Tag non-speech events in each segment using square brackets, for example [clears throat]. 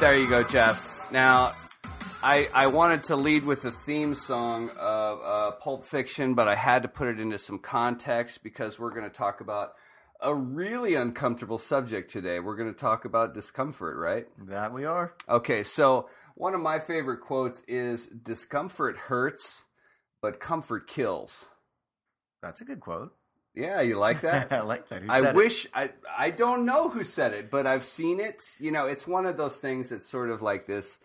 There you go, Jeff. Now, I I wanted to lead with the theme song of uh, Pulp Fiction, but I had to put it into some context because we're going to talk about a really uncomfortable subject today. We're going to talk about discomfort, right? That we are. Okay, so one of my favorite quotes is "Discomfort hurts, but comfort kills." That's a good quote. Yeah, you like that? [laughs] I like that. Who I said it? wish I I don't know who said it, but I've seen it. You know, it's one of those things that's sort of like this.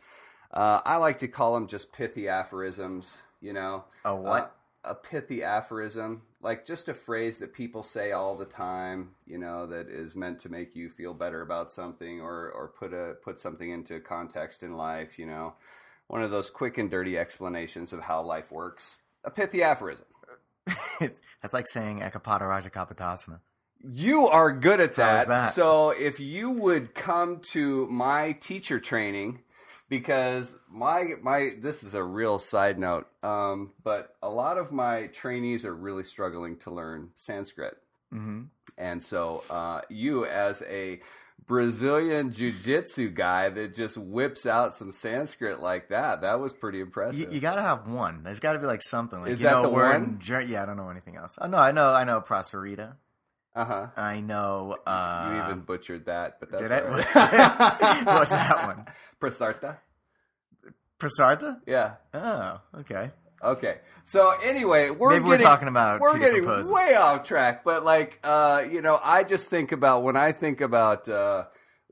Uh, I like to call them just pithy aphorisms. You know, A what? Uh, a pithy aphorism, like just a phrase that people say all the time. You know, that is meant to make you feel better about something or or put a put something into context in life. You know, one of those quick and dirty explanations of how life works. A pithy aphorism. [laughs] That's like saying Eka Pada Rajakapotasana. You are good at that. that? So if you would come to my teacher training, because my my this is a real side note, um, but a lot of my trainees are really struggling to learn Sanskrit, hmm and so uh, you as a Brazilian jiu-jitsu guy that just whips out some Sanskrit like that, that was pretty impressive. You, you got to have one. There's got to be like something. Like, Is you that know, the one? in yeah, I don't know anything else. Oh, no, I know. I know Prasarita. uh huh. I know. Uh, You even butchered that, but that's did I? [laughs] What's that one? [laughs] Prasarta. Prasarta? Yeah. Oh, okay. Okay. So anyway, we're Maybe we're getting, talking about we're getting way off track, but like uh, you know, I just think about when I think about uh,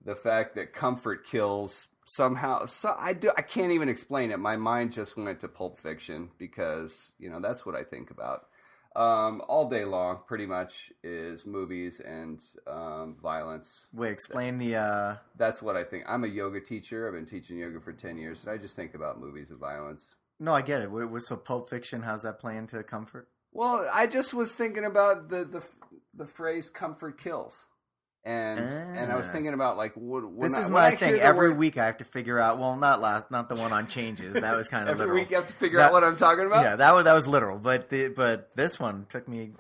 the fact that comfort kills somehow. So I do. I can't even explain it. My mind just went to Pulp Fiction because you know that's what I think about um, all day long. Pretty much is movies and um, violence. Wait, explain the. uh That's what I think. I'm a yoga teacher. I've been teaching yoga for ten years, and I just think about movies and violence. No, I get it. So, Pulp Fiction, how's that play into comfort? Well, I just was thinking about the the the phrase "comfort kills," and and I was Ah. thinking about like what, This I, is my I thing. Every word- week I have to figure out. Well, not last, not the one on changes. That was kind of Every literal. week you have to figure That- out what I'm talking about. Yeah, that was that was literal. But the, but this one took me.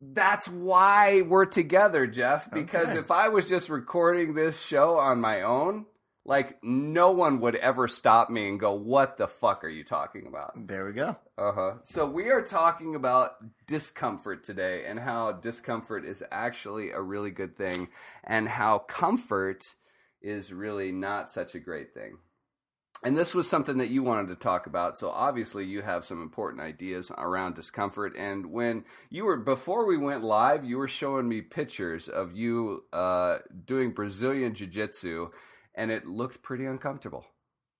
That's why we're together, Jeff. Because Okay. if I was just recording this show on my own, like no one would ever stop me and go, "What the fuck are you talking about?" There we go. Uh huh. So we are talking about discomfort today and how discomfort is actually a really good thing and how comfort is really not such a great thing. And this was something that you wanted to talk about. So obviously you have some important ideas around discomfort. And when you were before we went live, you were showing me pictures of you uh, doing Brazilian jiu-jitsu and it looked pretty uncomfortable.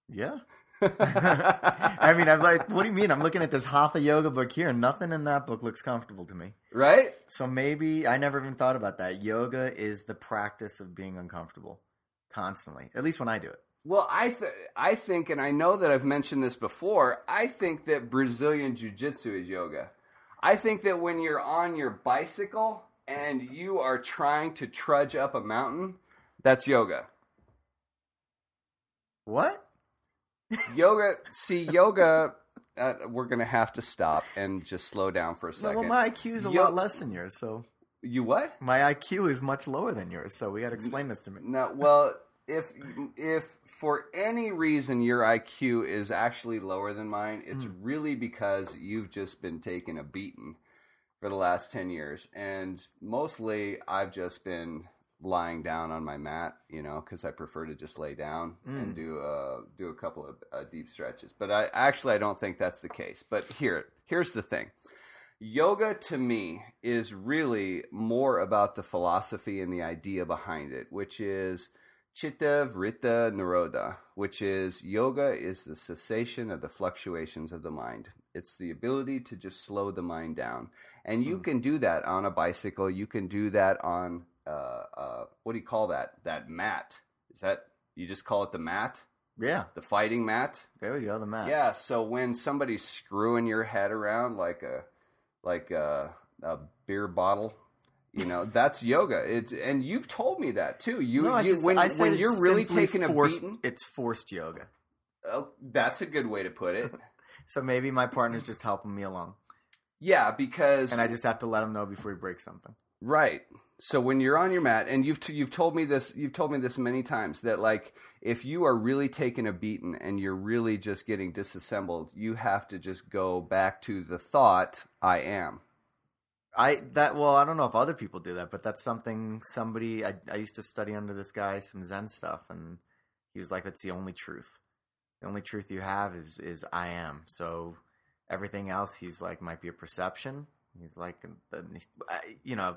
Yeah. [laughs] I mean, I'm like, what do you mean? I'm looking at this Hatha yoga book here, nothing in that book looks comfortable to me. right? So maybe I never even thought about that. Yoga is the practice of being uncomfortable constantly, at least when I do it. Well, I th- I think, and I know that I've mentioned this before. I think that Brazilian Jiu Jitsu is yoga. I think that when you're on your bicycle and you are trying to trudge up a mountain, that's yoga. What? Yoga. see, yoga. Uh, we're gonna have to stop and just slow down for a second. well, my IQ is a Yo- lot less than yours, so you what? my IQ is much lower than yours. So we got to explain this to me. No, well, if if for any reason your IQ is actually lower than mine, it's Hmm. really because you've just been taking a beating for the last 10 years and mostly I've just been lying down on my mat, you know, cuz I prefer to just lay down Hmm. and do uh do a couple of uh, deep stretches. But I actually I don't think that's the case. But here here's the thing. Yoga to me is really more about the philosophy and the idea behind it, which is Chitta Vritti Nirodha, which is yoga is the cessation of the fluctuations of the mind. It's the ability to just slow the mind down. And you can do that on a bicycle, you can do that on uh, uh, what do you call that? That mat? Is that you just call it the mat? Yeah, The fighting mat? there we go. The mat. Yeah. So when somebody's screwing your head around like a like a, a beer bottle. You know [laughs] that's yoga. It's and you've told me that too. You, No, you just, when when you're really taking a forced, beating, It's forced yoga. oh, that's a good way to put it. [laughs] So maybe my partner's just helping me along, Yeah, because and I just have to let him know before he breaks something. Right. So when you're on your mat, and you've you've told me this, you've told me this many times that like if you are really taking a beating and you're really just getting disassembled, you have to just go back to the thought, "I am." I that well, I don't know if other people do that, but that's something somebody I, I used to study under this guy some Zen stuff, and he was like, "That's the only truth. The only truth you have is is I am." So everything else, he's like, might be a perception. He's like, I- you know,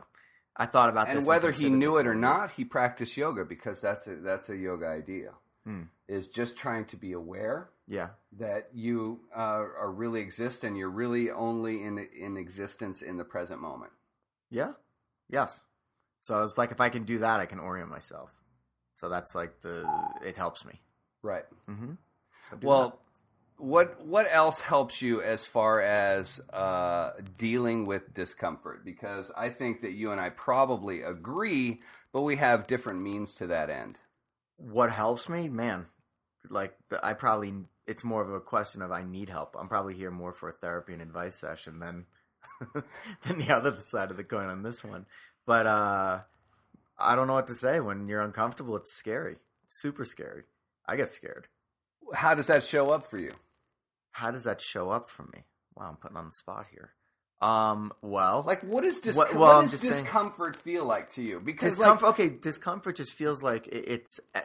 I thought about this. And whether he knew it or not, he practiced yoga because that's a that's a yoga idea. Hmm. Is just trying to be aware yeah, that you uh, are really exist and you're really only in in existence in the present moment. yeah, yes. So it's like if I can do that, I can orient myself. So that's like the it helps me. Right. Mm-hmm. So Well, what what else helps you as far as uh, dealing with discomfort? Because I think that you and I probably agree, but we have different means to that end. what helps me? Man like i probably it's more of a question of i need help. I'm probably here more for a therapy and advice session than [laughs] than the other side of the coin on this one. But uh i don't know what to say. When you're uncomfortable it's scary. It's super scary. I get scared. How does that show up for you? How does that show up for me? Wow i'm putting on the spot here. Um well Like, what does dis- What- what, well, I'm does just saying- discomfort feel like to you? Because discomfort like, okay discomfort just feels like it, it's uh,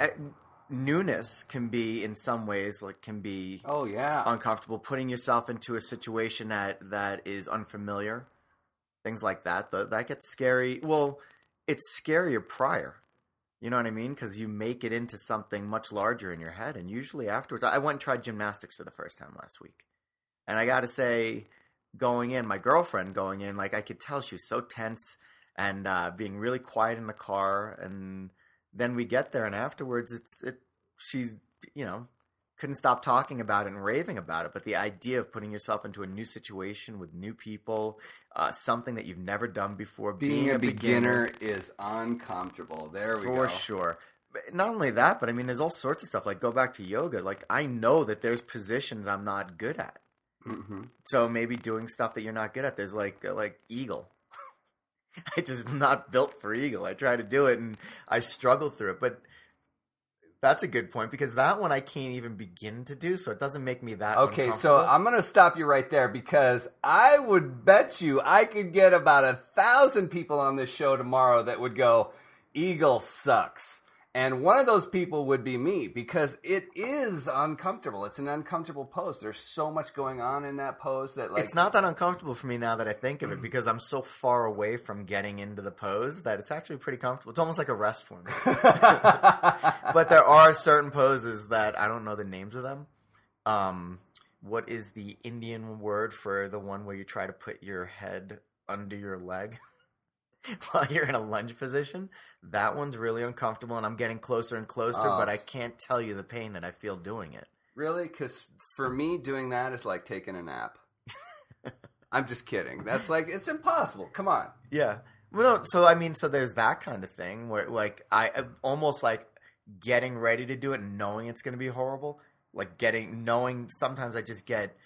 uh, newness can be in some ways like can be oh yeah, uncomfortable. Putting yourself into a situation that that is unfamiliar things like that Th that gets scary. Well it's scarier prior you know what i mean? Because you make it into something much larger in your head. And usually afterwards i went and tried gymnastics for the first time last week. And i gotta say going in my girlfriend going in like i could tell she was so tense and uh, being really quiet in the car. And then we get there and afterwards it's it she's you know couldn't stop talking about it and raving about it but the idea of putting yourself into a new situation with new people uh, something that you've never done before being, a, beginner, is uncomfortable. There we for go. For sure. But not only that but i mean there's all sorts of stuff like go back to yoga. Like i know that there's positions i'm not good at. Hmm so maybe doing stuff that you're not good at there's like like eagle. [laughs] I just not built for eagle. I try to do it and i struggle through it. But that's a good point because that one i can't even begin to do so it doesn't make me that Okay, so. I'm going to stop you right there because I would bet you I could get about a thousand people on this show tomorrow that would go, Eagle sucks. And one of those people would be me because it is uncomfortable. It's an uncomfortable pose. There's so much going on in that pose that, like, it's not that uncomfortable for me now that I think of it because I'm so far away from getting into the pose that it's actually pretty comfortable. It's almost like a rest for me. [laughs] but there are certain poses that I don't know the names of them. Um, what is the Indian word for the one where you try to put your head under your leg [laughs] while you're in a lunge position? That one's really uncomfortable, and I'm getting closer and closer, Oh. but I can't tell you the pain that I feel doing it. Really? Because for me, doing that is like taking a nap. [laughs] I'm just kidding. That's like, it's impossible. Come on. Yeah. Well, no, so I mean, so there's that kind of thing where, like, I uh, almost like getting ready to do it, knowing it's going to be horrible. Like getting knowing. Sometimes I just get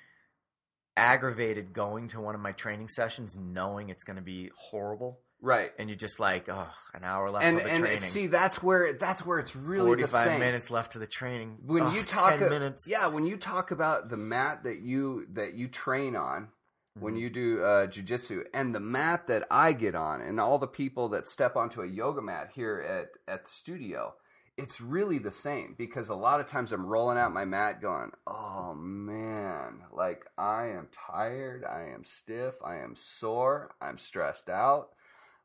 aggravated going to one of my training sessions, knowing it's going to be horrible, Right. and you're just like, oh, an hour left And till the and training. see that's where that's where it's really the 45 same. minutes left to the training. when Ugh, you talk 10 minutes. yeah when you talk about the mat that you that you train on when Mm-hmm. you do uh, jujitsu and the mat that I get on and all the people that step onto a yoga mat here at at the studio it's really the same because a lot of times I'm rolling out my mat going oh man like I am tired I am stiff I am sore I'm stressed out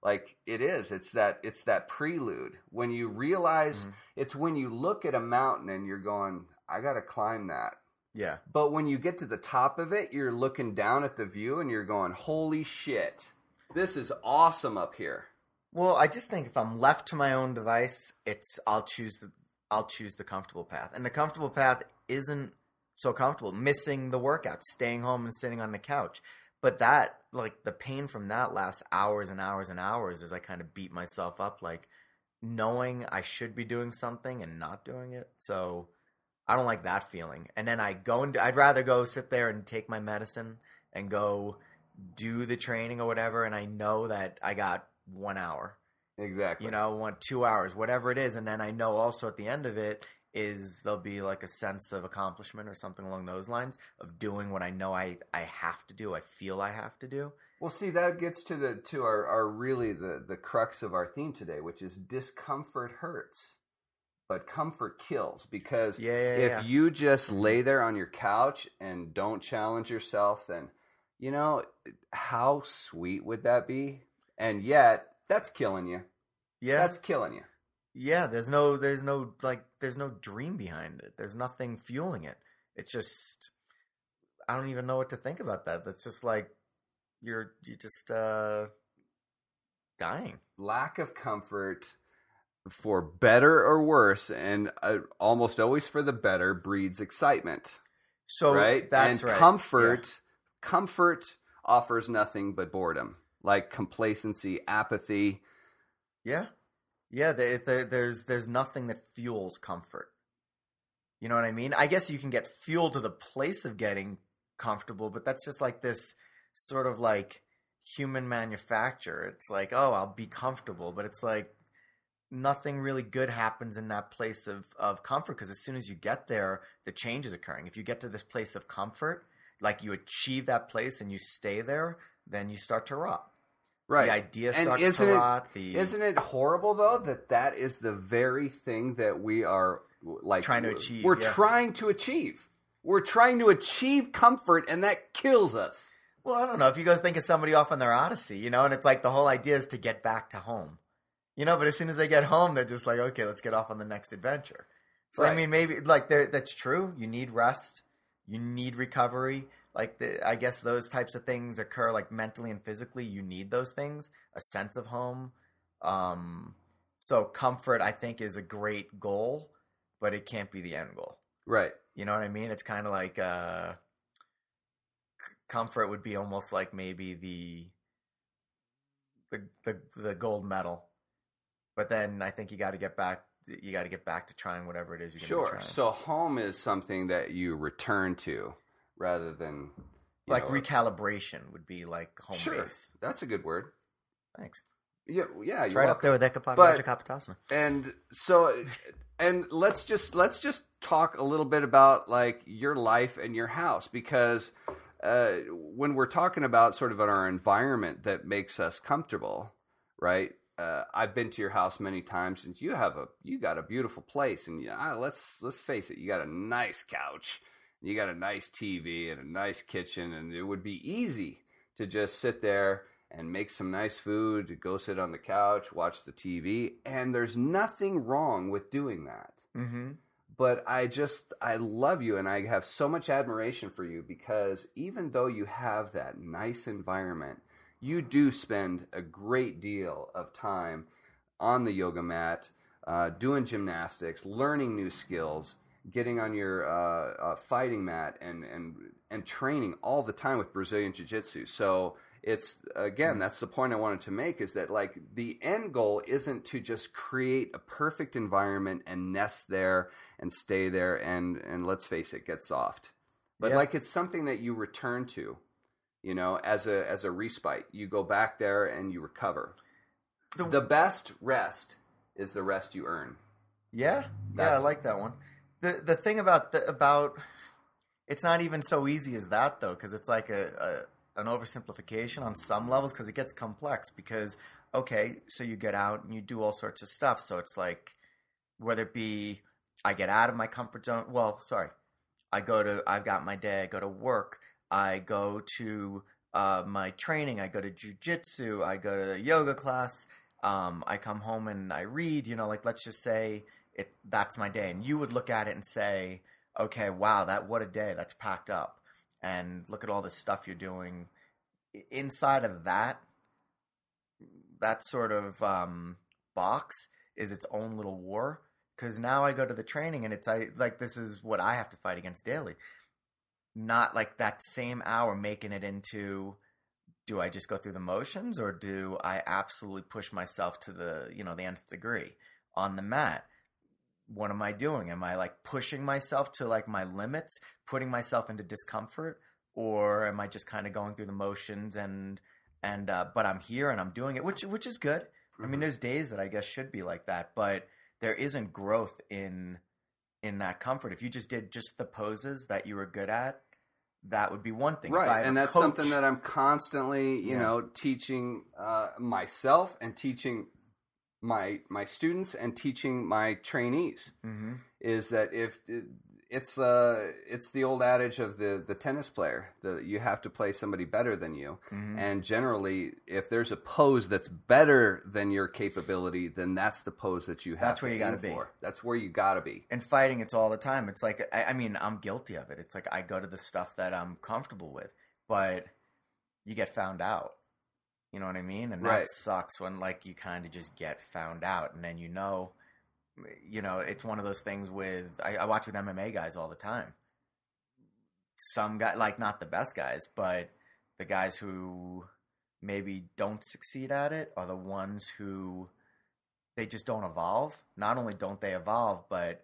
like it is it's that it's that prelude when you realize Mhm. it's when you look at a mountain and you're going i gotta climb that Yeah. but when you get to the top of it you're looking down at the view and you're going holy shit this is awesome up here. Well, I just think if I'm left to my own device, it's I'll choose the I'll choose the comfortable path. And the comfortable path isn't so comfortable. Missing the workout, staying home and sitting on the couch. But that like the pain from that lasts hours and hours and hours as I kind of beat myself up like knowing I should be doing something and not doing it. So I don't like that feeling. And then I go and I'd rather go sit there and take my medicine and go do the training or whatever and I know that I got 1 hour Exactly. you know, one two hours, whatever it is, and then I know also at the end of it is there'll be like a sense of accomplishment or something along those lines of doing what I know I I have to do, I feel I have to do. Well, see, that gets to the to our, our really the the crux of our theme today, which is discomfort hurts, but comfort kills. Because Yeah, yeah, if yeah. you just lay there on your couch and don't challenge yourself, then you know how sweet would that be? And yet, that's killing you. Yeah, That's killing you. Yeah. There's no, there's no like, there's no dream behind it. There's nothing fueling it. It's just, I don't even know what to think about that. That's just like you're you just uh dying. Lack of comfort, for better or worse, and uh, almost always for the better, breeds excitement. So right? that's and right. comfort, comfort offers nothing but boredom, like complacency, apathy. Yeah, yeah. There, there, there's there's nothing that fuels comfort. You know what I mean? I guess you can get fuel to the place of getting comfortable, but that's just like this sort of like human manufacture. It's like, oh, I'll be comfortable, but it's like nothing really good happens in that place of of comfort because as soon as you get there, the change is occurring. If you get to this place of comfort, like you achieve that place and you stay there, then you start to rot. Right. The idea starts isn't to it- The Isn't it horrible though that that is the very thing that we are like Trying to achieve, We're yeah. trying to achieve. We're trying to achieve comfort, and that kills us. Well, I don't know. If you go think of somebody off on their odyssey, you know, and it's like the whole idea is to get back to home. You know, but as soon as they get home, they're just like, okay, let's get off on the next adventure. So I mean, maybe like that's true. You need rest. You need recovery. Like the, I guess those types of things occur like mentally and physically. You need those things. A sense of home. Um, so comfort, I think, is a great goal, but it can't be the end goal. Right. You know what I mean? It's kind of like uh, c- comfort would be almost like maybe the the the, the gold medal, but then I think you got to get back. You got to get back to trying whatever it is you're Sure. So home is something that you return to rather than like know, recalibration would be like home Sure. base. That's a good word. Thanks. Yeah, yeah, It's right up there with But- and so and let's just let's just talk a little bit about like your life and your house because uh, when we're talking about sort of our environment that makes us comfortable right uh, I've been to your house many times and you have a you got a beautiful place and yeah, let's let's face it you got a nice couch you got a nice TV and a nice kitchen and it would be easy to just sit there and make some nice food, to go sit on the couch, watch the TV, and there's nothing wrong with doing that. Mm-hmm. But I just I love you and I have so much admiration for you because even though you have that nice environment, you do spend a great deal of time on the yoga mat, uh, doing gymnastics, learning new skills, getting on your uh, uh, fighting mat, and and and training all the time with Brazilian Jiu Jitsu. So it's again, that's the point I wanted to make is that like the end goal isn't to just create a perfect environment and nest there and stay there and and let's face it, get soft. But Yeah. like it's something that you return to, you know, as a as a respite. You go back there and you recover. The- The best rest is the rest you earn. Yeah, yeah, I like that one. The The thing about the, about it's not even so easy as that though, because it's like a, a an oversimplification on some levels because it gets complex. Because okay, so you get out and you do all sorts of stuff. So it's like whether it be I get out of my comfort zone. Well, sorry, I go to I've got my day. I go to work. I go to uh, my training. I go to jujitsu. I go to yoga class. Um, I come home and I read. You know, like let's just say it that's my day, and you would look at it and say, okay, wow, that what a day. That's packed up, and look at all this stuff you're doing. Inside of that, that sort of um, box is its own little war. Because now I go to the training and it's I like this is what I have to fight against daily. Not like that same hour making it into do I just go through the motions or do I absolutely push myself to the you know the nth degree on the mat? What am I doing? Am I like pushing myself to like my limits, putting myself into discomfort, or am I just kind of going through the motions and and uh, but I'm here and I'm doing it, which which is good. I mean, there's days that I guess should be like that, but there isn't growth in in that comfort. If you just did just the poses that you were good at, that would be one thing. Right and that's coach- something that i'm constantly you Yeah. know teaching uh, myself and teaching my my students and teaching my trainees Mhm. is that if it's uh it's the old adage of the the tennis player the you have to play somebody better than you Mm-hmm. and generally if there's a pose that's better than your capability then that's the pose that you have That's to where you gotta be. that's where you gotta be and fighting it's all the time it's like I, I mean i'm guilty of it it's like i go to the stuff that i'm comfortable with but you get found out you know what i mean and that Right. sucks when like you kind of just get found out and then you know you know it's one of those things with I, I watch with mma guys all the time some guy like not the best guys but the guys who maybe don't succeed at it are the ones who they just don't evolve. Not only don't they evolve, but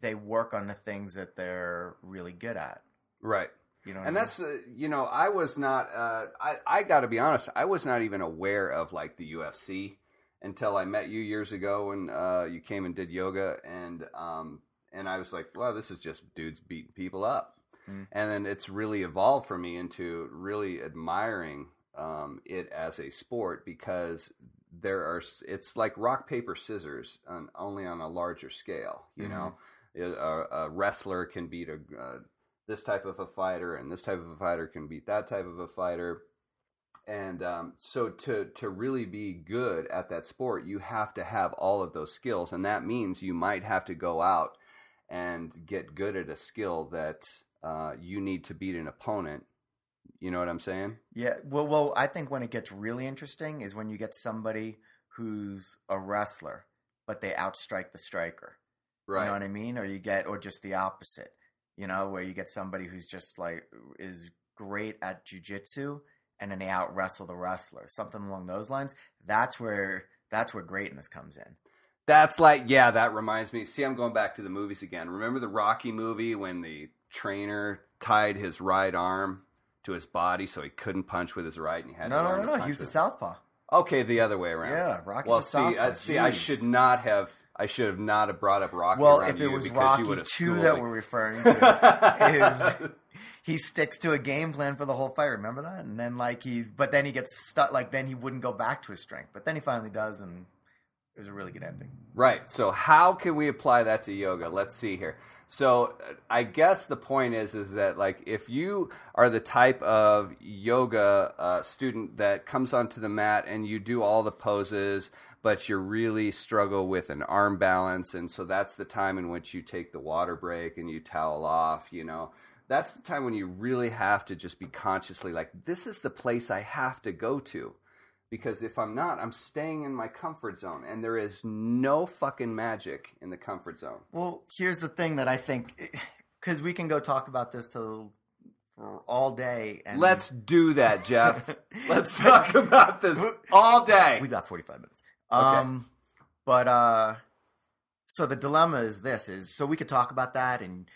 they work on the things that they're really good at. right You know, I and mean? that's uh, you know i was not uh, i i gotta be honest i was not even aware of like the ufc until i met you years ago when uh, you came and did yoga and um and i was like wow this is just dudes beating people up Mm. and then it's really evolved for me into really admiring um, it as a sport because there are it's like rock paper scissors on, only on a larger scale you Mhm. know a, a wrestler can beat a uh, this type of a fighter and this type of a fighter can beat that type of a fighter and um, so to to really be good at that sport you have to have all of those skills and that means you might have to go out and get good at a skill that uh, you need to beat an opponent you know what i'm saying yeah. Well, well, I think when it gets really interesting is when you get somebody who's a wrestler, but they outstrike the striker. right You know what I mean? Or you get, or just the opposite. You know, where you get somebody who's just like is great at jujitsu, and then they out wrestle the wrestler, something along those lines. That's where that's where greatness comes in. That's like, yeah, that reminds me. See, I'm going back to the movies again. Remember the Rocky movie when the trainer tied his right arm to his body so he couldn't punch with his right and he had No, no, no, no. He was a southpaw. Okay, the other way around. Yeah, Rocky's Well, a see, southpaw. uh, see, I should not have. I should have not have brought up Rocky. Well, if it you was Rocky you would have two that me. we're referring to, is [laughs] he sticks to a game plan for the whole fight. Remember that? And then like he, but then he gets stuck. Like then he wouldn't go back to his strength, but then he finally does, and it was a really good ending. Right. So how can we apply that to yoga? Let's see here. So uh, I guess the point is is that like if you are the type of yoga uh, student that comes onto the mat and you do all the poses, but you really struggle with an arm balance, and so that's the time in which you take the water break and you towel off. You know, that's the time when you really have to just be consciously like, this is the place I have to go to because if I'm not, I'm staying in my comfort zone, and there is no fucking magic in the comfort zone. Well, here's the thing that I think, [sighs] because we can go talk about this till all day. And Let's do that, Jeff. [laughs] Let's talk about this all day. We got 45 minutes. Um, but uh, so the dilemma is this: is so we could talk about that, and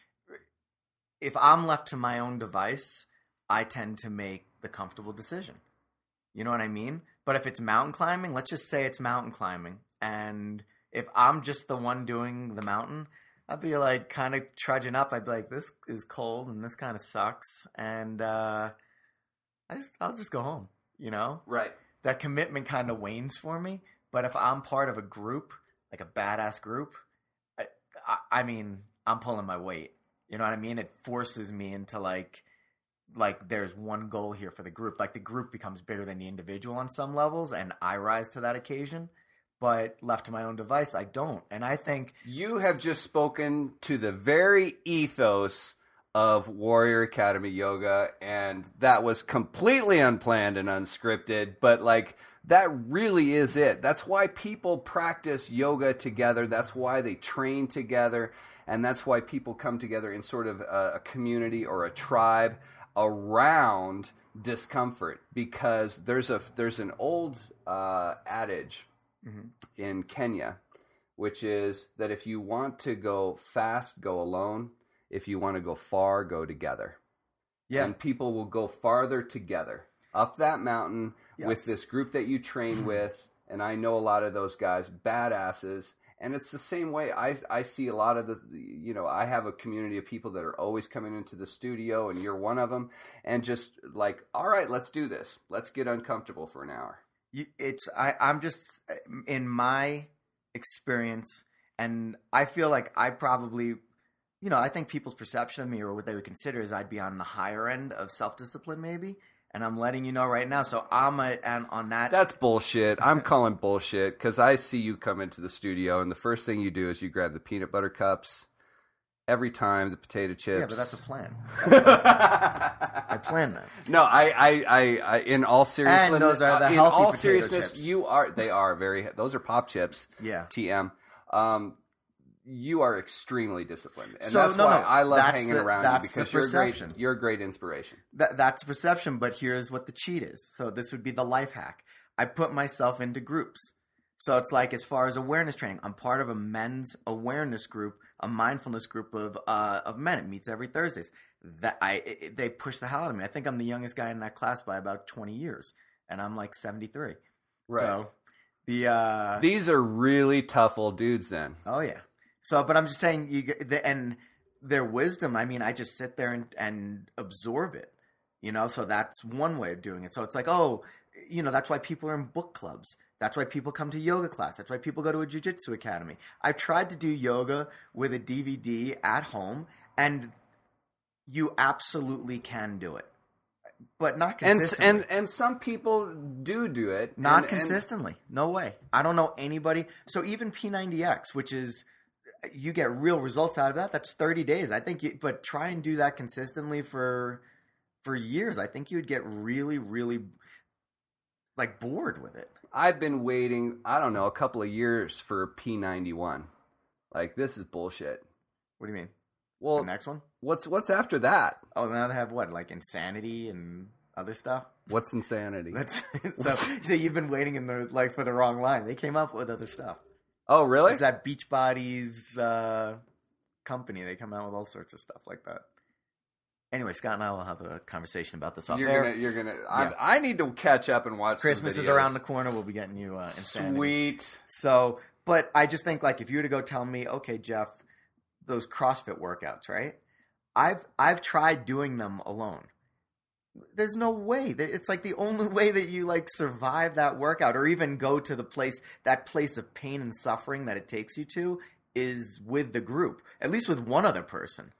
if I'm left to my own device, I tend to make the comfortable decision. You know what I mean? But if it's mountain climbing, let's just say it's mountain climbing, and if I'm just the one doing the mountain, I'd be like kind of trudging up. I'd be like, "This is cold, and this kind of sucks," and uh, I just I'll just go home. You know, Right. that commitment kind of wanes for me. But if I'm part of a group, like a badass group, I, I, mean, I'm pulling my weight. You know what I mean? It forces me into like, like there's one goal here for the group. Like the group becomes bigger than the individual on some levels, and I rise to that occasion. But left to my own device, I don't. And I think You have just spoken to the very ethos of Warrior Academy Yoga, and that was completely unplanned and unscripted. But like that really is it. That's why people practice yoga together. That's why they train together. And that's why people come together in sort of a, a community or a tribe around discomfort because there's a there's an old uh, adage in Kenya, which is that if you want to go fast, go alone. If you want to go far, go together. Yeah. And people will go farther together up that mountain with this group that you train [clears throat] with. And I know a lot of those guys, badasses. And it's the same way I, I see a lot of the, you know, I have a community of people that are always coming into the studio, and you're one of them. And just like, all right, let's do this. Let's get uncomfortable for an hour. It's I, I'm just eh, in my experience, and I feel like I probably, you know, I think people's perception of me or what they would consider is I'd be on the higher end of self discipline, maybe. And I'm letting you know right now. So I'm a, and on that. That's bullshit. I'm calling bullshit because I see you come into the studio, and the first thing you do is you grab the peanut butter cups every time, the potato chips. yeah, but that's a plan. [laughs] I plan that. No, I, I, I, I in all seriousness, And those are the in healthy all potato seriousness, chips. you are. They are very. Those are Popchips. Yeah. TM. Um, you are extremely disciplined, and So, that's no, why no, I love hanging the- around you because you're a great. You're a great inspiration. That, that's perception, but here's what the cheat is. So this would be the life hack. I put myself into groups. So it's like as far as awareness training, I'm part of a men's awareness group, a mindfulness group of uh, of men. It meets every Thursdays. That I it- they push the hell out of me. I think I'm the youngest guy in that class by about 20 years, and I'm like 73. Right. So the uh, These are really tough old dudes. Then Oh yeah. So, but I'm just saying, you the, and their wisdom. I mean, I just sit there and, and absorb it. You know, so that's one way of doing it. So it's like, oh, you know, that's why people are in book clubs. That's why people come to yoga class. That's why people go to a jujitsu academy. I've tried to do yoga with a DVD at home, and you absolutely can do it, but not and consistently. and and some people do do it. Not and- and- consistently. no way. I don't know anybody. So even P90X, which is you get real results out of that. That's 30 days. I think you but try and do that consistently for for years. I think you would get really really like bored with it. I've been waiting, I don't know, a couple of years for P91. Like this is bullshit. What do you mean? Well, the next one? what's what's after that? Oh, now they have what? Like insanity and other stuff? What's insanity? That's [laughs] [laughs] so, so you've been waiting in the like for the wrong line. They came up with other stuff. Oh, really? It's that Beachbodies uh, company. They come out with all sorts of stuff like that. Anyway, Scott and I will have a conversation about this off You're air. gonna, you're gonna. I, Yeah. I need to catch up and watch. some Christmas is around the corner. We'll be getting you uh, insanity. Sweet. So, but I just think like if you were to go tell me, okay, Jeff, those CrossFit workouts, right? I've I've tried doing them alone. There's no way. It's like the only way that you like survive that workout or even go to the place that place of pain and suffering that it takes you to is with the group. At least with one other person.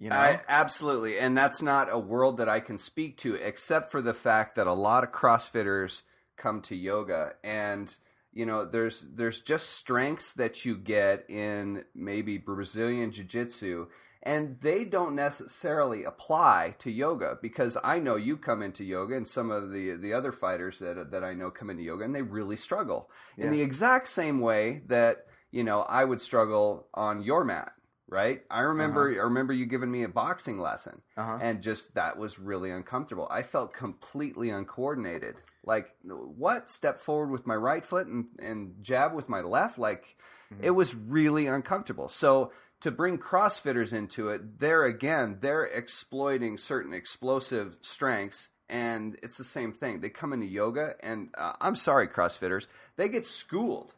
You know? I, absolutely, and that's not a world that I can speak to, except for the fact that a lot of CrossFitters come to yoga, and you know, there's there's just strengths that you get in maybe Brazilian Jiu-Jitsu, and they don't necessarily apply to yoga because I know you come into yoga, and some of the the other fighters that that I know come into yoga, and they really struggle in the exact same way that you know I would struggle on your mat right? I remember I remember you giving me a boxing lesson Uh-huh. and just that was really uncomfortable. I felt completely uncoordinated. Like what? Step forward with my right foot and, and jab with my left? Like it was really uncomfortable. So to bring CrossFitters into it, there again, they're exploiting certain explosive strengths and it's the same thing. They come into yoga and uh, I'm sorry CrossFitters, they get schooled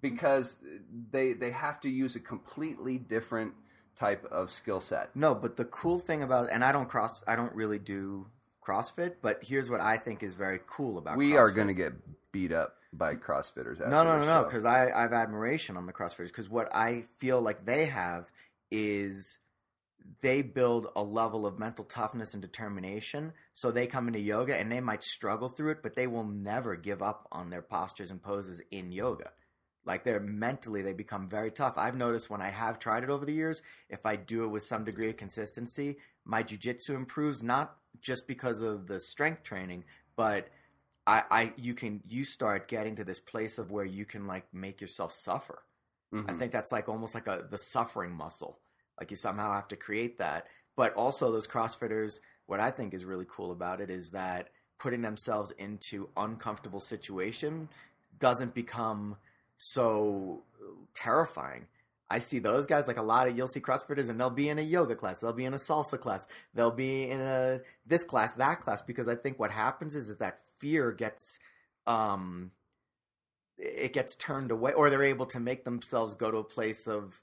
because they they have to use a completely different type of skill set. No, but the cool thing about and I don't cross I don't really do CrossFit, but here's what I think is very cool about We CrossFit. are going to get beat up by CrossFitters. No, no, no, no, because I, I have admiration on the CrossFitters because what I feel like they have is they build a level of mental toughness and determination. So they come into yoga and they might struggle through it, but they will never give up on their postures and poses in yoga. Like they're mentally, they become very tough. I've noticed when I have tried it over the years, if I do it with some degree of consistency, my jujitsu improves not just because of the strength training, but I, I you can you start getting to this place of where you can like make yourself suffer. I Mhm. think that's like almost like a the suffering muscle. Like you somehow have to create that. But also those CrossFitters, what I think is really cool about it is that putting themselves into uncomfortable situation doesn't become so terrifying. I see those guys like a lot of you'll see CrossFitters and they'll be in a yoga class, they'll be in a salsa class, they'll be in a this class, that class because I think what happens is, is that fear gets um it gets turned away or they're able to make themselves go to a place of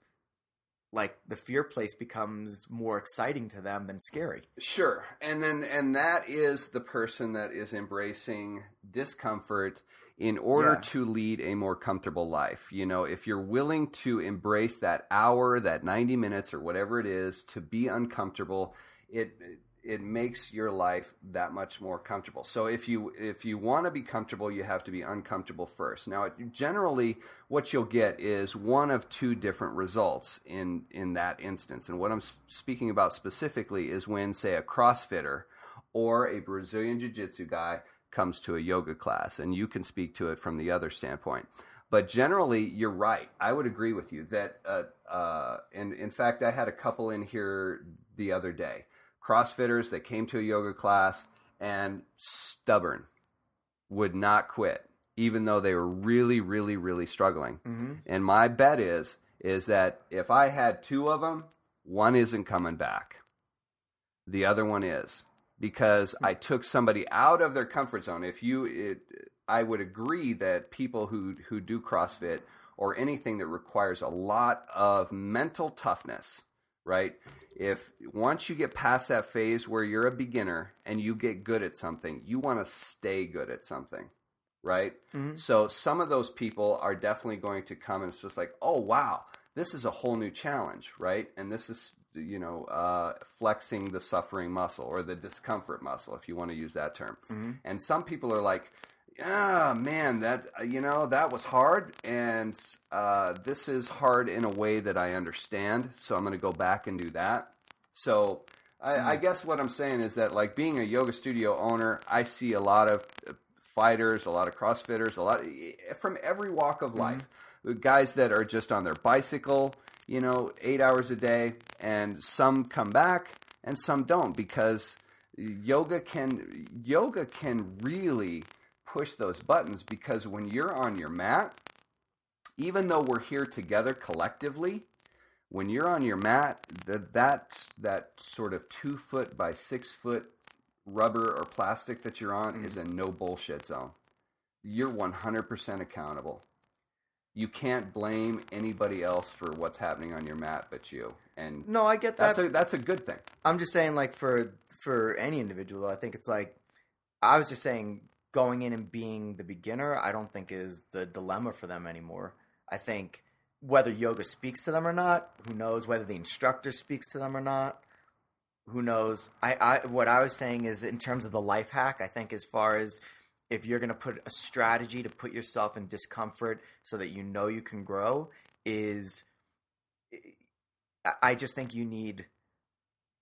like the fear place becomes more exciting to them than scary. Sure. And then and that is the person that is embracing discomfort in order Yeah. to lead a more comfortable life. You know, if you're willing to embrace that hour, that 90 minutes or whatever it is to be uncomfortable, it it makes your life that much more comfortable. So if you if you want to be comfortable, you have to be uncomfortable first. Now, generally what you'll get is one of two different results in in that instance. And what I'm speaking about specifically is when say a CrossFitter or a Brazilian jiu-jitsu guy comes to a yoga class and you can speak to it from the other standpoint. But generally, you're right. I would agree with you that, uh, uh, and in fact, I had a couple in here the other day. CrossFitters that came to a yoga class and stubborn, would not quit, even though they were really, really, really struggling. Mm-hmm. And my bet is is that if I had two of them, one isn't coming back. The other one is because I took somebody out of their comfort zone. If you, it, I would agree that people who who do CrossFit or anything that requires a lot of mental toughness, right? If once you get past that phase where you're a beginner and you get good at something, you want to stay good at something, right? Mhm. So some of those people are definitely going to come and it's just like, oh wow, this is a whole new challenge, right? And this is you know uh, flexing the suffering muscle or the discomfort muscle, if you want to use that term. Mhm. And some people are like, yeah, man, that you know that was hard, and uh, this is hard in a way that I understand. So I'm going to go back and do that. So I, I guess what I'm saying is that, like being a yoga studio owner, I see a lot of uh, fighters, a lot of CrossFitters, a lot from every walk of life. Guys that are just on their bicycle, you know, eight hours a day, and some come back and some don't because yoga can yoga can really push those buttons because when you're on your mat, even though we're here together collectively, when you're on your mat, that that that sort of two foot by six foot rubber or plastic that you're on mm-hmm. is a no bullshit zone. You're 100% accountable. You can't blame anybody else for what's happening on your mat but you. And No, I get that. that's a that's a good thing. I'm just saying, like for for any individual, I think it's like I was just saying, going in and being the beginner, I don't think is the dilemma for them anymore. I think whether yoga speaks to them or not, who knows? Whether the instructor speaks to them or not, who knows? I, I what I was saying is in terms of the life hack. I think as far as if you're going to put a strategy to put yourself in discomfort so that you know you can grow is I- just think you need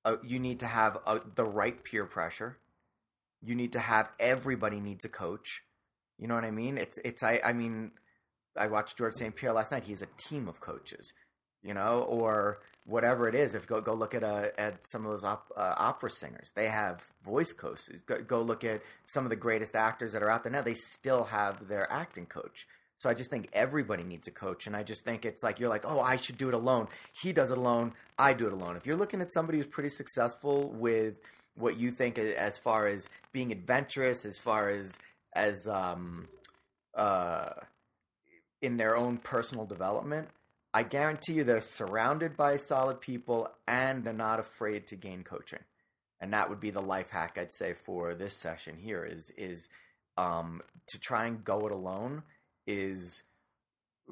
uh, you need to have a, the right peer pressure. You need to have everybody needs a coach. You know what I mean? It's it's I I mean, I watched George St. Pierre last night. He has a team of coaches, you know, or whatever it is. If go go look at uh, at some of those op, uh, opera singers, they have voice coaches. Go, go look at some of the greatest actors that are out there now. They still have their acting coach. So I just think everybody needs a coach, and I just think it's like you're like, oh, I should do it alone. He does it alone. I do it alone. If you're looking at somebody who's pretty successful with what you think as far as being adventurous, as far as as um uh in their own personal development, I guarantee you they're surrounded by solid people and they're not afraid to gain coaching. And that would be the life hack I'd say for this session here is is um to try and go it alone is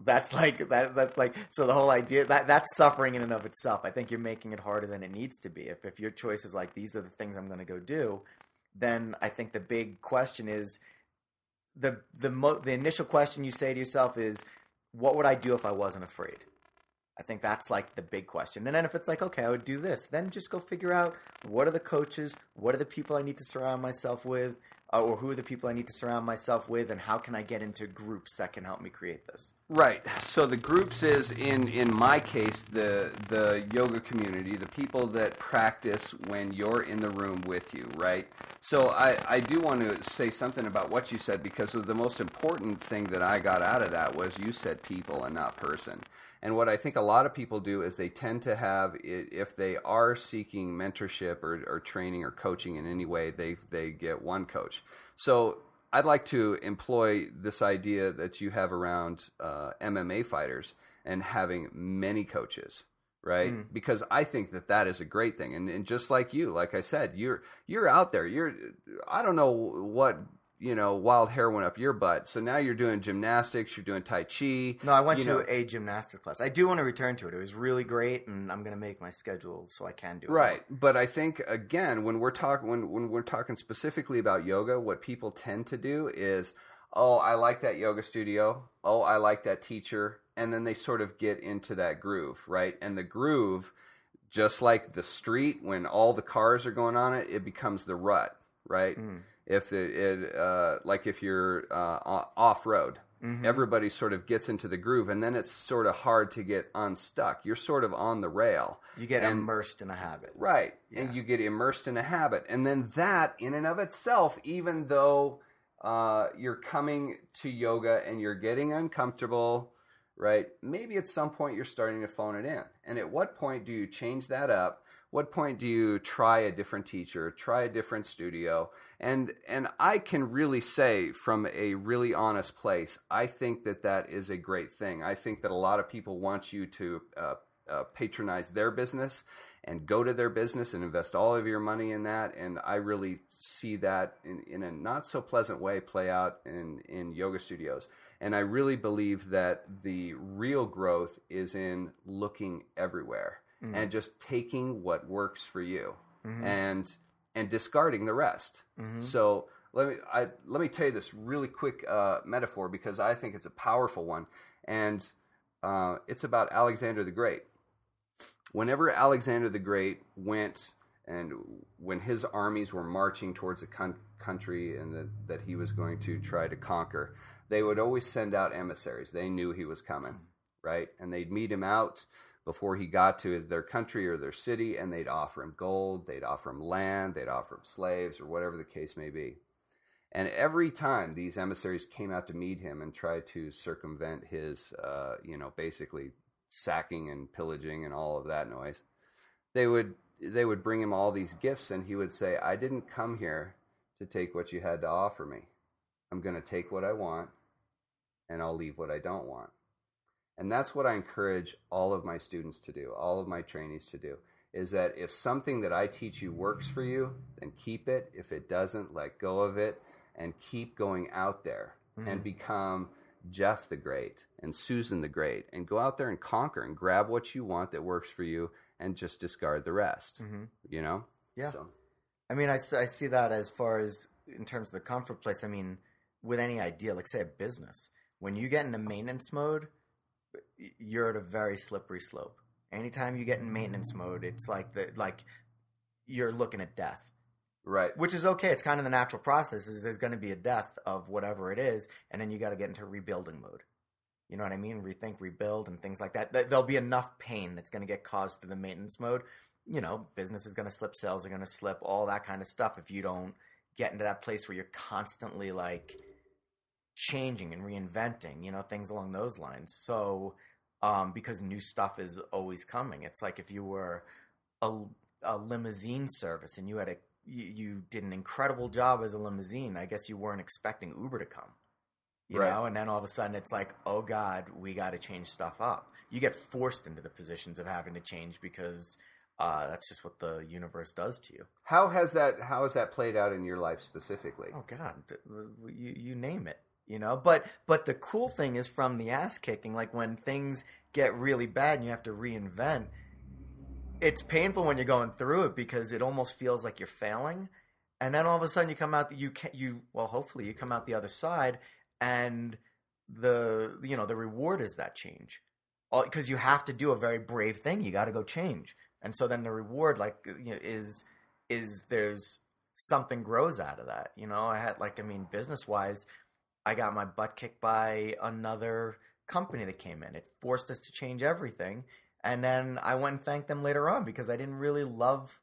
that's like that that's like so the whole idea that that's suffering in and of itself. I think you're making it harder than it needs to be. If if your choice is like these are the things I'm going to go do, then I think the big question is the the mo- the initial question you say to yourself is what would I do if I wasn't afraid? I think that's like the big question. And then if it's like, okay, I would do this, then just go figure out what are the coaches, what are the people I need to surround myself with, uh, or who are the people I need to surround myself with, and how can I get into groups that can help me create this? Right. So the groups is in in my case the the yoga community, the people that practice when you're in the room with you, right? So I I do want to say something about what you said because the most important thing that I got out of that was you said people and not person. And what I think a lot of people do is they tend to have, if they are seeking mentorship or, or training or coaching in any way, they they get one coach. So I'd like to employ this idea that you have around uh, MMA fighters and having many coaches, right? Mm. Because I think that that is a great thing. And, and just like you, like I said, you're you're out there. You're I don't know what you know, wild hair went up your butt. So now you're doing gymnastics, you're doing Tai Chi. No, I went to know. a gymnastics class. I do want to return to it. It was really great, and I'm going to make my schedule so I can do it. Right, but I think again, when we're talking when when we're talking specifically about yoga, what people tend to do is, oh, I like that yoga studio. Oh, I like that teacher, and then they sort of get into that groove, right? And the groove, just like the street, when all the cars are going on it, it becomes the rut, right? Mm if it, it uh, like if you're uh, off road mm-hmm. everybody sort of gets into the groove and then it's sort of hard to get unstuck. You're sort of on the rail. You get and, immersed in a habit. Right. Yeah. and you get immersed in a habit. And then that in and of itself even though uh, you're coming to yoga and you're getting uncomfortable right maybe at some point you're starting to phone it in. And at what point do you change that up what point do you try a different teacher, try a different studio? And and I can really say from a really honest place, I think that that is a great thing. I think that a lot of people want you to uh, uh, patronize their business and go to their business and invest all of your money in that. And I really see that in, in a not so pleasant way play out in, in yoga studios. And I really believe that the real growth is in looking everywhere mm-hmm. and just taking what works for you mm-hmm. and and discarding the rest. Mm-hmm. So let me I, let me tell you this really quick uh, metaphor because I think it's a powerful one, and uh, it's about Alexander the Great. Whenever Alexander the Great went and when his armies were marching towards a con- country and the, that he was going to try to conquer, they would always send out emissaries. They knew he was coming, right? And they'd meet him out before he got to their country or their city, and they'd offer him gold, they'd offer him land, they'd offer him slaves, or whatever the case may be. And every time these emissaries came out to meet him and tried to circumvent his, uh, you know, basically sacking and pillaging and all of that noise, they would they would bring him all these gifts, and he would say, "I didn't come here to take what you had to offer me. I'm going to take what I want, and I'll leave what I don't want." And that's what I encourage all of my students to do, all of my trainees to do, is that if something that I teach you works for you, then keep it. If it doesn't, let go of it and keep going out there mm-hmm. and become Jeff the Great and Susan the Great and go out there and conquer and grab what you want that works for you and just discard the rest. Mm-hmm. You know? Yeah. So. I mean, I, I see that as far as in terms of the comfort place. I mean, with any idea, like say a business, when you get into maintenance mode – you're at a very slippery slope. Anytime you get in maintenance mode, it's like the like you're looking at death. Right. Which is okay. It's kind of the natural process. Is there's going to be a death of whatever it is, and then you got to get into rebuilding mode. You know what I mean? Rethink, rebuild, and things like that. There'll be enough pain that's going to get caused through the maintenance mode. You know, business is going to slip, sales are going to slip, all that kind of stuff. If you don't get into that place where you're constantly like changing and reinventing, you know, things along those lines. So, um, because new stuff is always coming. It's like if you were a, a limousine service and you had a you, you, did an incredible job as a limousine. I guess you weren't expecting Uber to come, you right. know. And then all of a sudden, it's like, oh God, we got to change stuff up. You get forced into the positions of having to change because uh, that's just what the universe does to you. How has that How has that played out in your life specifically? Oh God, you you name it you know? But but the cool thing is from the ass kicking like when things get really bad and you have to reinvent it's painful when you're going through it because it almost feels like you're failing. And then all of a sudden you come out you can you well hopefully you come out the other side and the you know the reward is that change. Because you have to do a very brave thing. You got to go change. And so then the reward like you know, is is there's something grows out of that. You know, I had like I mean, business wise, I got my butt kicked by another company that came in. It forced us to change everything, and then I went and thanked them later on because I didn't really love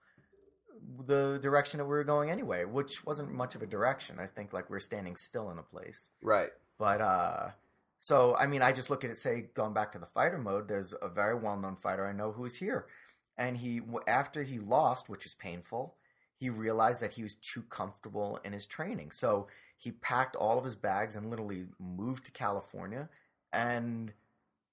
the direction that we were going anyway, which wasn't much of a direction. I think like we are standing still in a place. Right. But uh so I mean I just look at it say going back to the fighter mode, there's a very well-known fighter I know who's here. And he after he lost, which is painful, he realized that he was too comfortable in his training. So he packed all of his bags and literally moved to California and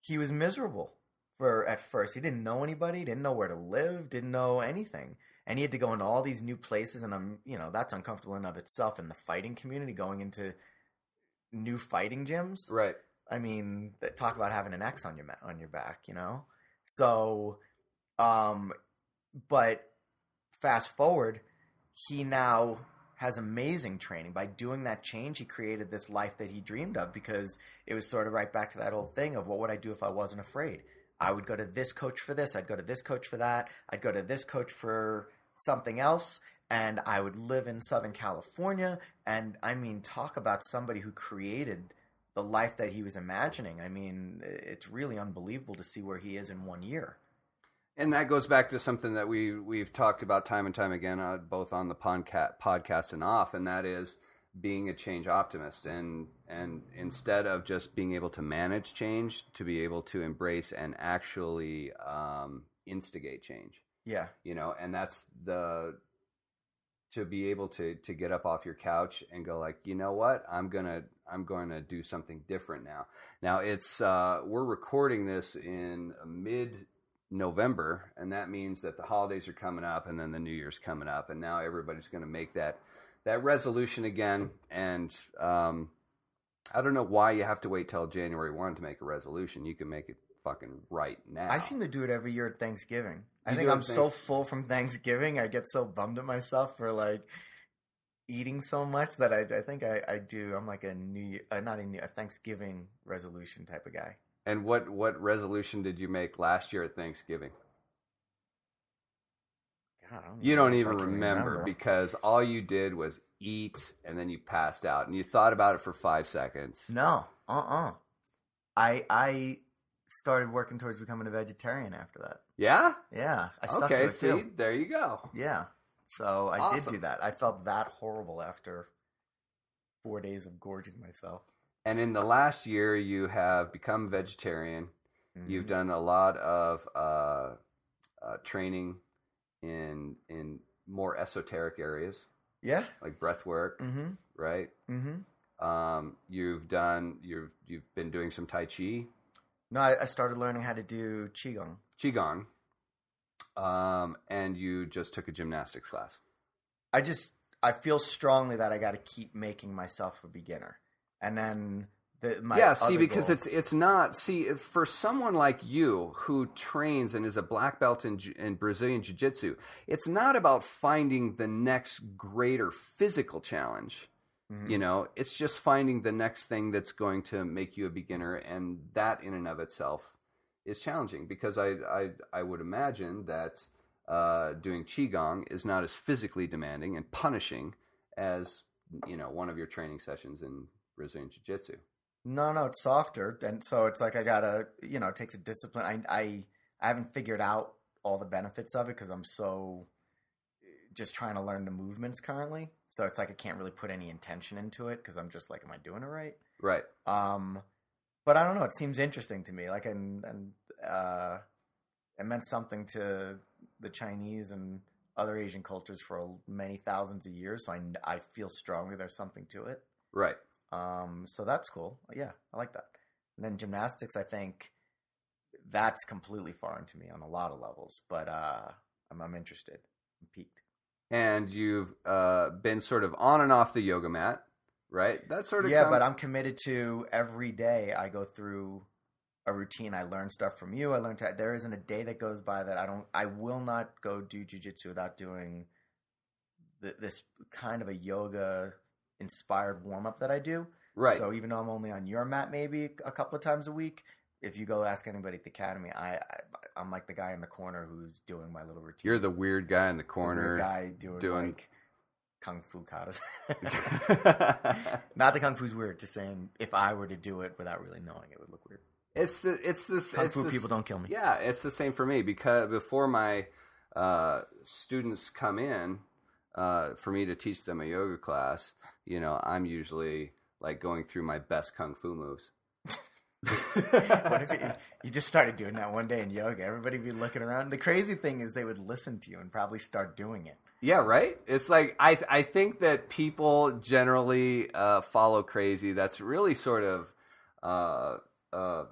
he was miserable for at first. He didn't know anybody, didn't know where to live, didn't know anything. And he had to go into all these new places and i'm you know that's uncomfortable in of itself in the fighting community going into new fighting gyms. Right. I mean talk about having an x on your on your back you know? So um but fast forward he now has amazing training by doing that change he created this life that he dreamed of because it was sort of right back to that old thing of what would i do if i wasn't afraid I would go to this coach for this. I'd go to this coach for that. I'd go to this coach for something else and I would live in Southern California. And I mean, talk about somebody who created the life that he was imagining. I mean, it's really unbelievable to see where he is in one year. And that goes back to something that we we've talked about time and time again, uh, both on the podcast podcast and off, and that is being a change optimist. And and instead of just being able to manage change, to be able to embrace and actually um, instigate change. Yeah. You know, and that's the to be able to to get up off your couch and go like, you know what, I'm gonna I'm going to do something different now. Now it's uh, we're recording this in mid November, and that means that the holidays are coming up, and then the New Year's coming up, and now everybody's going to make that that resolution again. And um, I don't know why you have to wait till January one to make a resolution. You can make it fucking right now. I seem to do it every year at Thanksgiving. I think I'm so full from Thanksgiving. I get so bummed at myself for like eating so much that I, I think I, I do. I'm like a new, uh, not a, new, a Thanksgiving resolution type of guy. And what what resolution did you make last year at Thanksgiving? God, don't you don't even remember, remember because all you did was eat and then you passed out and you thought about it for five seconds. No, uh uh-uh. uh I I started working towards becoming a vegetarian after that. Yeah? Yeah. I stuck okay, to it see, too. there you go. Yeah. So I awesome. did do that. I felt that horrible after four days of gorging myself. And in the last year, you have become vegetarian. Mm-hmm. You've done a lot of uh, uh, training in in more esoteric areas. Yeah, like breath work, mm-hmm. right? Mm-hmm. Um, you've done you've you've been doing some tai chi. No, I, I started learning how to do qigong. Qigong. Um, and you just took a gymnastics class. I just I feel strongly that I got to keep making myself a beginner, and then the, yeah. See, because goal, it's it's not see for someone like you who trains and is a black belt in, in Brazilian Jiu Jitsu, it's not about finding the next greater physical challenge Mm-hmm. You know, it's just finding the next thing that's going to make you a beginner, and that in and of itself is challenging because I I, I would imagine that uh, doing qigong is not as physically demanding and punishing as you know one of your training sessions in Brazilian Jiu Jitsu. No, no, it's softer, and so it's like I gotta, you know, it takes a discipline. I I, I haven't figured out all the benefits of it because I'm so just trying to learn the movements currently. So it's like I can't really put any intention into it because I'm just like, am I doing it right? Right. Um, but I don't know. It seems interesting to me. Like, and and uh, it meant something to the Chinese and other Asian cultures for many thousands of years. So I I feel strongly there's something to it. Right. Um. So that's cool. Yeah, I like that. And then gymnastics, I think that's completely foreign to me on a lot of levels. But uh, I'm I'm interested. I'm piqued and you've uh, been sort of on and off the yoga mat, right? That sort of yeah. but I'm committed to every day. I go through a routine. I learn stuff from you. I learn to, there isn't a day that goes by that I don't. I will not go do jujitsu without doing the, this kind of a yoga inspired warm up that I do. Right. So even though I'm only on your mat maybe a couple of times a week, if you go ask anybody at the academy, I, I am like the guy in the corner who's doing my little routine. You're the weird guy in the corner, the guy doing, doing like kung fu katas. [laughs] Not the kung fu's weird. Just saying, if I were to do it without really knowing, it would look weird. It's the, it's this Kung it's fu this- people don't kill me. Yeah, it's the same for me because before my uh, students come in uh, for me to teach them a yoga class, you know, I'm usually like going through my best kung fu moves. [laughs] what if you, [laughs] you just started doing that one day in yoga? Everybody would be looking around. The crazy thing is they would listen to you and probably start doing it. Yeah, right. It's like I I think that people generally uh, follow crazy. That's really sort of uh, uh,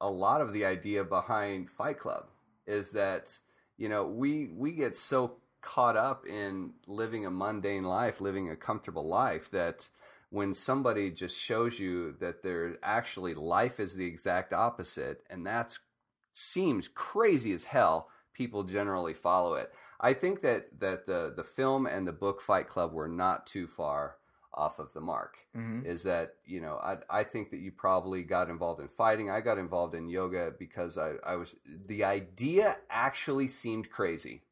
a lot of the idea behind Fight Club is that you know we we get so caught up in living a mundane life, living a comfortable life that when somebody just shows you that there actually life is the exact opposite and that seems crazy as hell, people generally follow it. I think that that the the film and the book Fight Club were not too far off of the mark. Mhm. Is that you know I I think that you probably got involved in fighting. I got involved in yoga because I I was the idea actually seemed crazy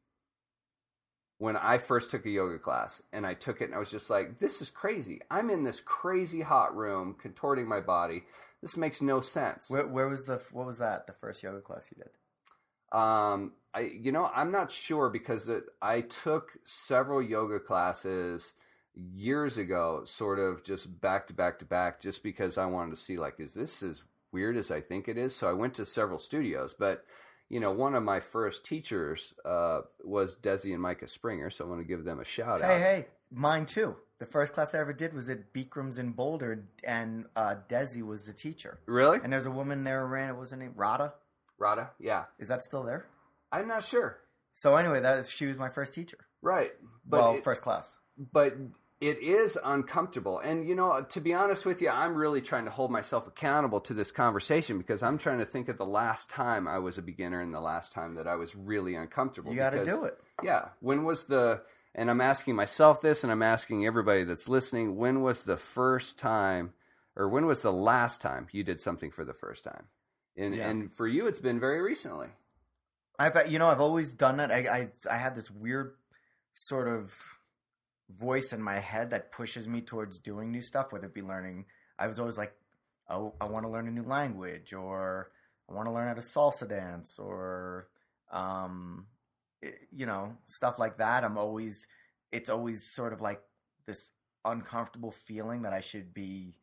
when I first took a yoga class and I took it and I was just like, this is crazy. I'm in this crazy hot room contorting my body. This makes no sense. Where, where was the what was that? The first yoga class you did? Um, I you know I'm not sure because it, I took several yoga classes years ago, sort of just back to back to back, just because I wanted to see like, is this as weird as I think it is? So I went to several studios, but you know, one of my first teachers uh, was Desi and Micah Springer, so I want to give them a shout out. Hey, hey, mine too. The first class I ever did was at Bikram's in Boulder, and uh, Desi was the teacher. Really, And there's a woman there who ran. What was her name? Rada. Rada? Yeah, Is that still there? I'm not sure. So anyway, that she was my first teacher. Right, but well, it- first class. but it is uncomfortable. And you know, to be honest with you, I'm really trying to hold myself accountable to this conversation because I'm trying to think of the last time I was a beginner and the last time that I was really uncomfortable. You got to do it. Yeah. When was the and I'm asking myself this and I'm asking everybody that's listening, when was the first time or when was the last time you did something for the first time? And Yeah. and for you it's been very recently. I've you know I've always done that. I I, I had this weird sort of voice in my head that pushes me towards doing new stuff, whether it be learning. I was always like, oh, I want to learn a new language, or I want to learn how to salsa dance, or um, i- you know, stuff like that. I'm always, it's always sort of like this uncomfortable feeling that I should be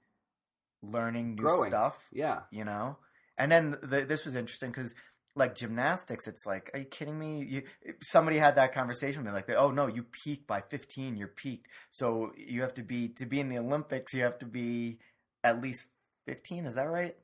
learning new Growing. stuff Yeah. you know and then the, this was interesting because like gymnastics it's like are you kidding me? You somebody had that conversation with me like oh no you peak by 15 you're peaked. So you have to be to be in the olympics you have to be at least 15 is that right?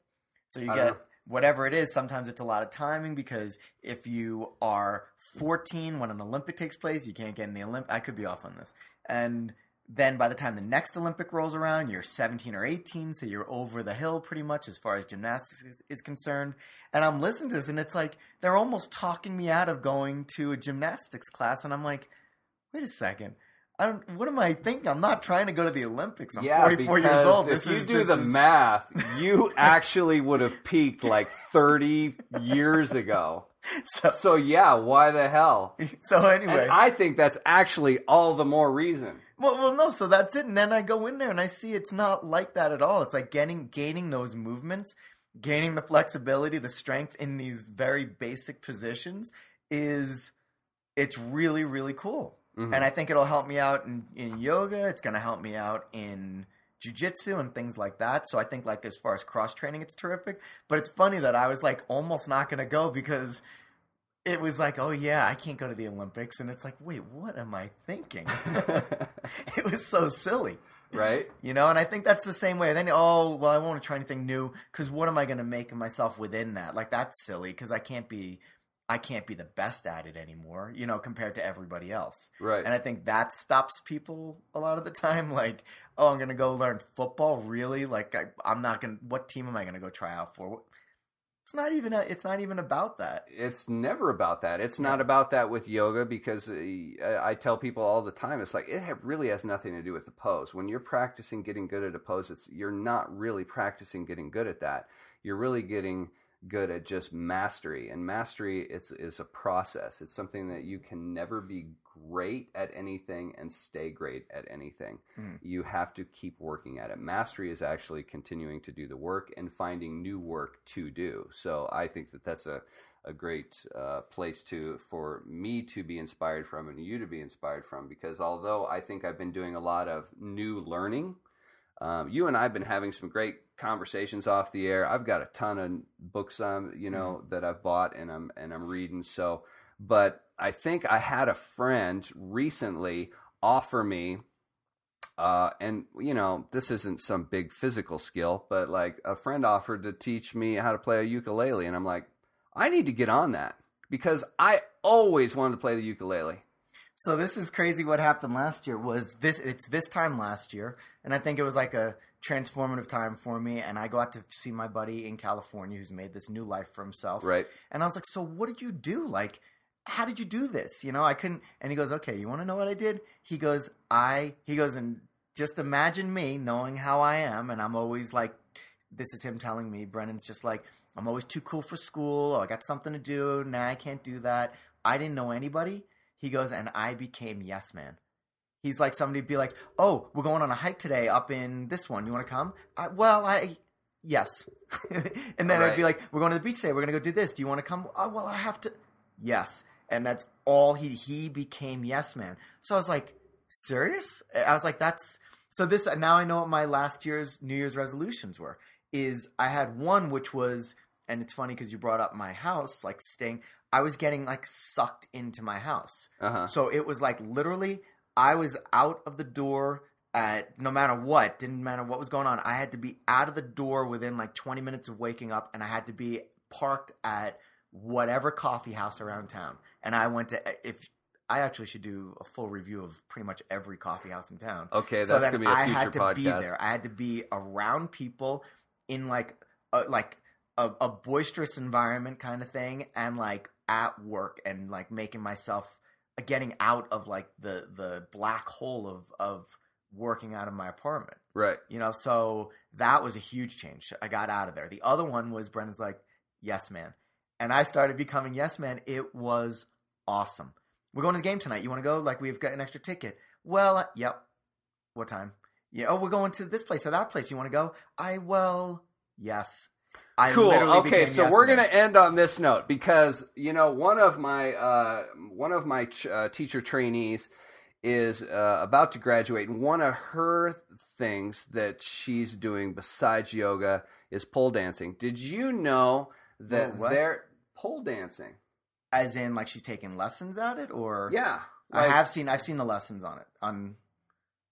So you I get whatever it is sometimes it's a lot of timing because if you are 14 when an olympic takes place you can't get in the olympic i could be off on this. And then by the time the next Olympic rolls around, you're 17 or 18, so you're over the hill pretty much as far as gymnastics is, is concerned. And I'm listening to this, and it's like they're almost talking me out of going to a gymnastics class, and I'm like, wait a second. I don't, what am I thinking? I'm not trying to go to the Olympics. I'm yeah, 44 years old. If This you is, do the is- math, you [laughs] actually would have peaked like 30 years ago. [laughs] So, So yeah, why the hell? [laughs] so anyway, And I think that's actually all the more reason. Well, well, no. So that's it. And then I go in there and I see it's not like that at all. It's like getting, gaining those movements, gaining the flexibility, the strength in these very basic positions is, it's really, really cool. Mhm. And I think it'll help me out in, in yoga. It's going to help me out in jujitsu and things like that. So I think like as far as cross training, it's terrific. But it's funny that I was like almost not going to go because it was like, oh yeah, I can't go to the Olympics, and it's like, wait, what am I thinking? [laughs] it was so silly, right? you know. And I think that's the same way. Then, oh well, I want to try anything new because what am I going to make of myself within that? Like that's silly because I can't be, I can't be the best at it anymore, you know, compared to everybody else. Right. And I think that stops people a lot of the time. [laughs] Like, oh, I'm going to go learn football. Really? Like, I, I'm not going. to What team am I going to go try out for? It's not even. A, it's not even about that. it's never about that. It's not about that with yoga because uh, I tell people all the time. It's like it really has nothing to do with the pose. When you're practicing getting good at a pose, it's you're not really practicing getting good at that. You're really getting good at just mastery. And mastery it's is a process. It's something that you can never be great at anything and stay great at anything. Mm. You have to keep working at it. Mastery is actually continuing to do the work and finding new work to do. So I think that that's a a great uh, place to for me to be inspired from and you to be inspired from because although I think I've been doing a lot of new learning, um, you and I've been having some great conversations off the air. I've got a ton of books, um, you know, that I've bought and I'm and I'm reading. So, but I think I had a friend recently offer me uh, and you know, this isn't some big physical skill, but like a friend offered to teach me how to play a ukulele, and I'm like, I need to get on that because I always wanted to play the ukulele. So this is crazy. What happened last year was this. It's this time last year, and I think it was like a transformative time for me. And I got to see my buddy in California who's made this new life for himself. Right. And I was like, "So what did you do? Like, how did you do this? You know, I couldn't." And he goes, "Okay, you want to know what I did?" He goes, "I." He goes, and just imagine me knowing how I am, and I'm always like, "This is him telling me." Brennan's just like, "I'm always too cool for school. Oh, I got something to do. Nah, I can't do that." I didn't know anybody. He goes, and I became yes man. He's like somebody be like, "Oh, we're going on a hike today up in this one. You want to come?" I, well, I yes. [laughs] and then I'd be like, "We're going to the beach today. We're going to go do this. Do you want to come?" Oh, well, I have to. Yes, and that's all he he became yes man. So I was like, "Serious?" I was like, "That's so." This now I know what my last year's New Year's resolutions were. Is I had one which was, and it's funny because you brought up my house, like staying. I was getting like sucked into my house. Uh huh. So it was like literally, I was out of the door at no matter what, didn't matter what was going on. I had to be out of the door within like 20 minutes of waking up, and I had to be parked at whatever coffee house around town. And I went to eh, if I actually should do a full review of pretty much every coffee house in town. Okay, so that's gonna be a future I had to podcast. be there. I had to be around people in like a, like a, a boisterous environment kind of thing, and like at work and like making myself getting out of like the the black hole of of working out of my apartment. Right. You know, so that was a huge change. I got out of there. The other one was Brennan's like, yes, man. And I started becoming yes, man. It was awesome. We're going to the game tonight. You want to go? Like, we've got an extra ticket. Well, uh, yep. What time? Yeah. Oh, we're going to this place or that place. You want to go? I, well, yes. I cool. Okay, so yes we're man. gonna end on this note because you know one of my uh, one of my ch- uh, teacher trainees is uh, about to graduate, and one of her things that she's doing besides yoga is pole dancing. Did you know that Whoa, they're pole dancing? As in, like, she's taking lessons at it, or Yeah, I have seen. I've seen the lessons on it. On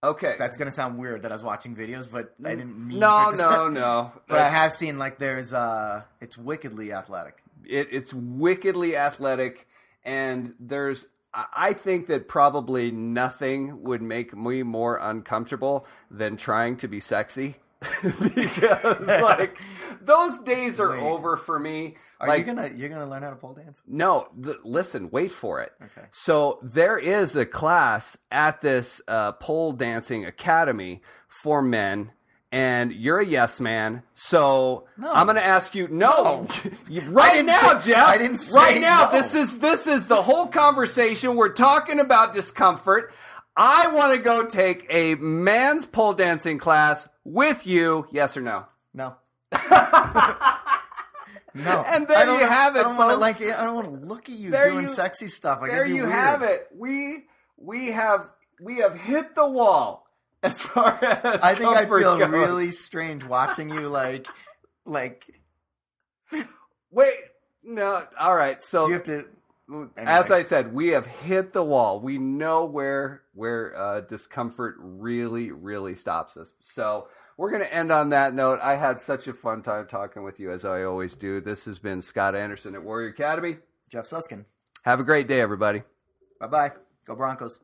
Okay, that's gonna sound weird that I was watching videos, but I didn't mean. no, no, no. [laughs] But I have seen like there's uh, it's wickedly athletic. it, it's wickedly athletic and there's I think that probably nothing would make me more uncomfortable than trying to be sexy [laughs] because like those days are Wait. over for me Are like you gonna you're gonna learn how to pole dance? no th- listen wait for it Okay. so there is a class at this uh, pole dancing academy for men and you're a yes man so No. i'm gonna ask you no, No. [laughs] Right now say- jeff I didn't right now no. this is this is the whole conversation we're talking about discomfort i want to go take a man's pole dancing class with you yes or no No. [laughs] no. And there you have it, I don't wanna, folks. like I don't want to look at you There doing you- sexy stuff. Like, there you have it. We we have we have hit the wall as far [laughs] as I think I comfort feel goes. really strange watching you like like wait. No, all right. So do you have to as. I said, we have hit the wall. We know where where uh, discomfort really really stops us. So we're going to end on that note. I had such a fun time talking with you as I always do. This has been Scott Anderson at Warrior Academy. Jeff Suskin. Have a great day, everybody. Bye bye. Go Broncos.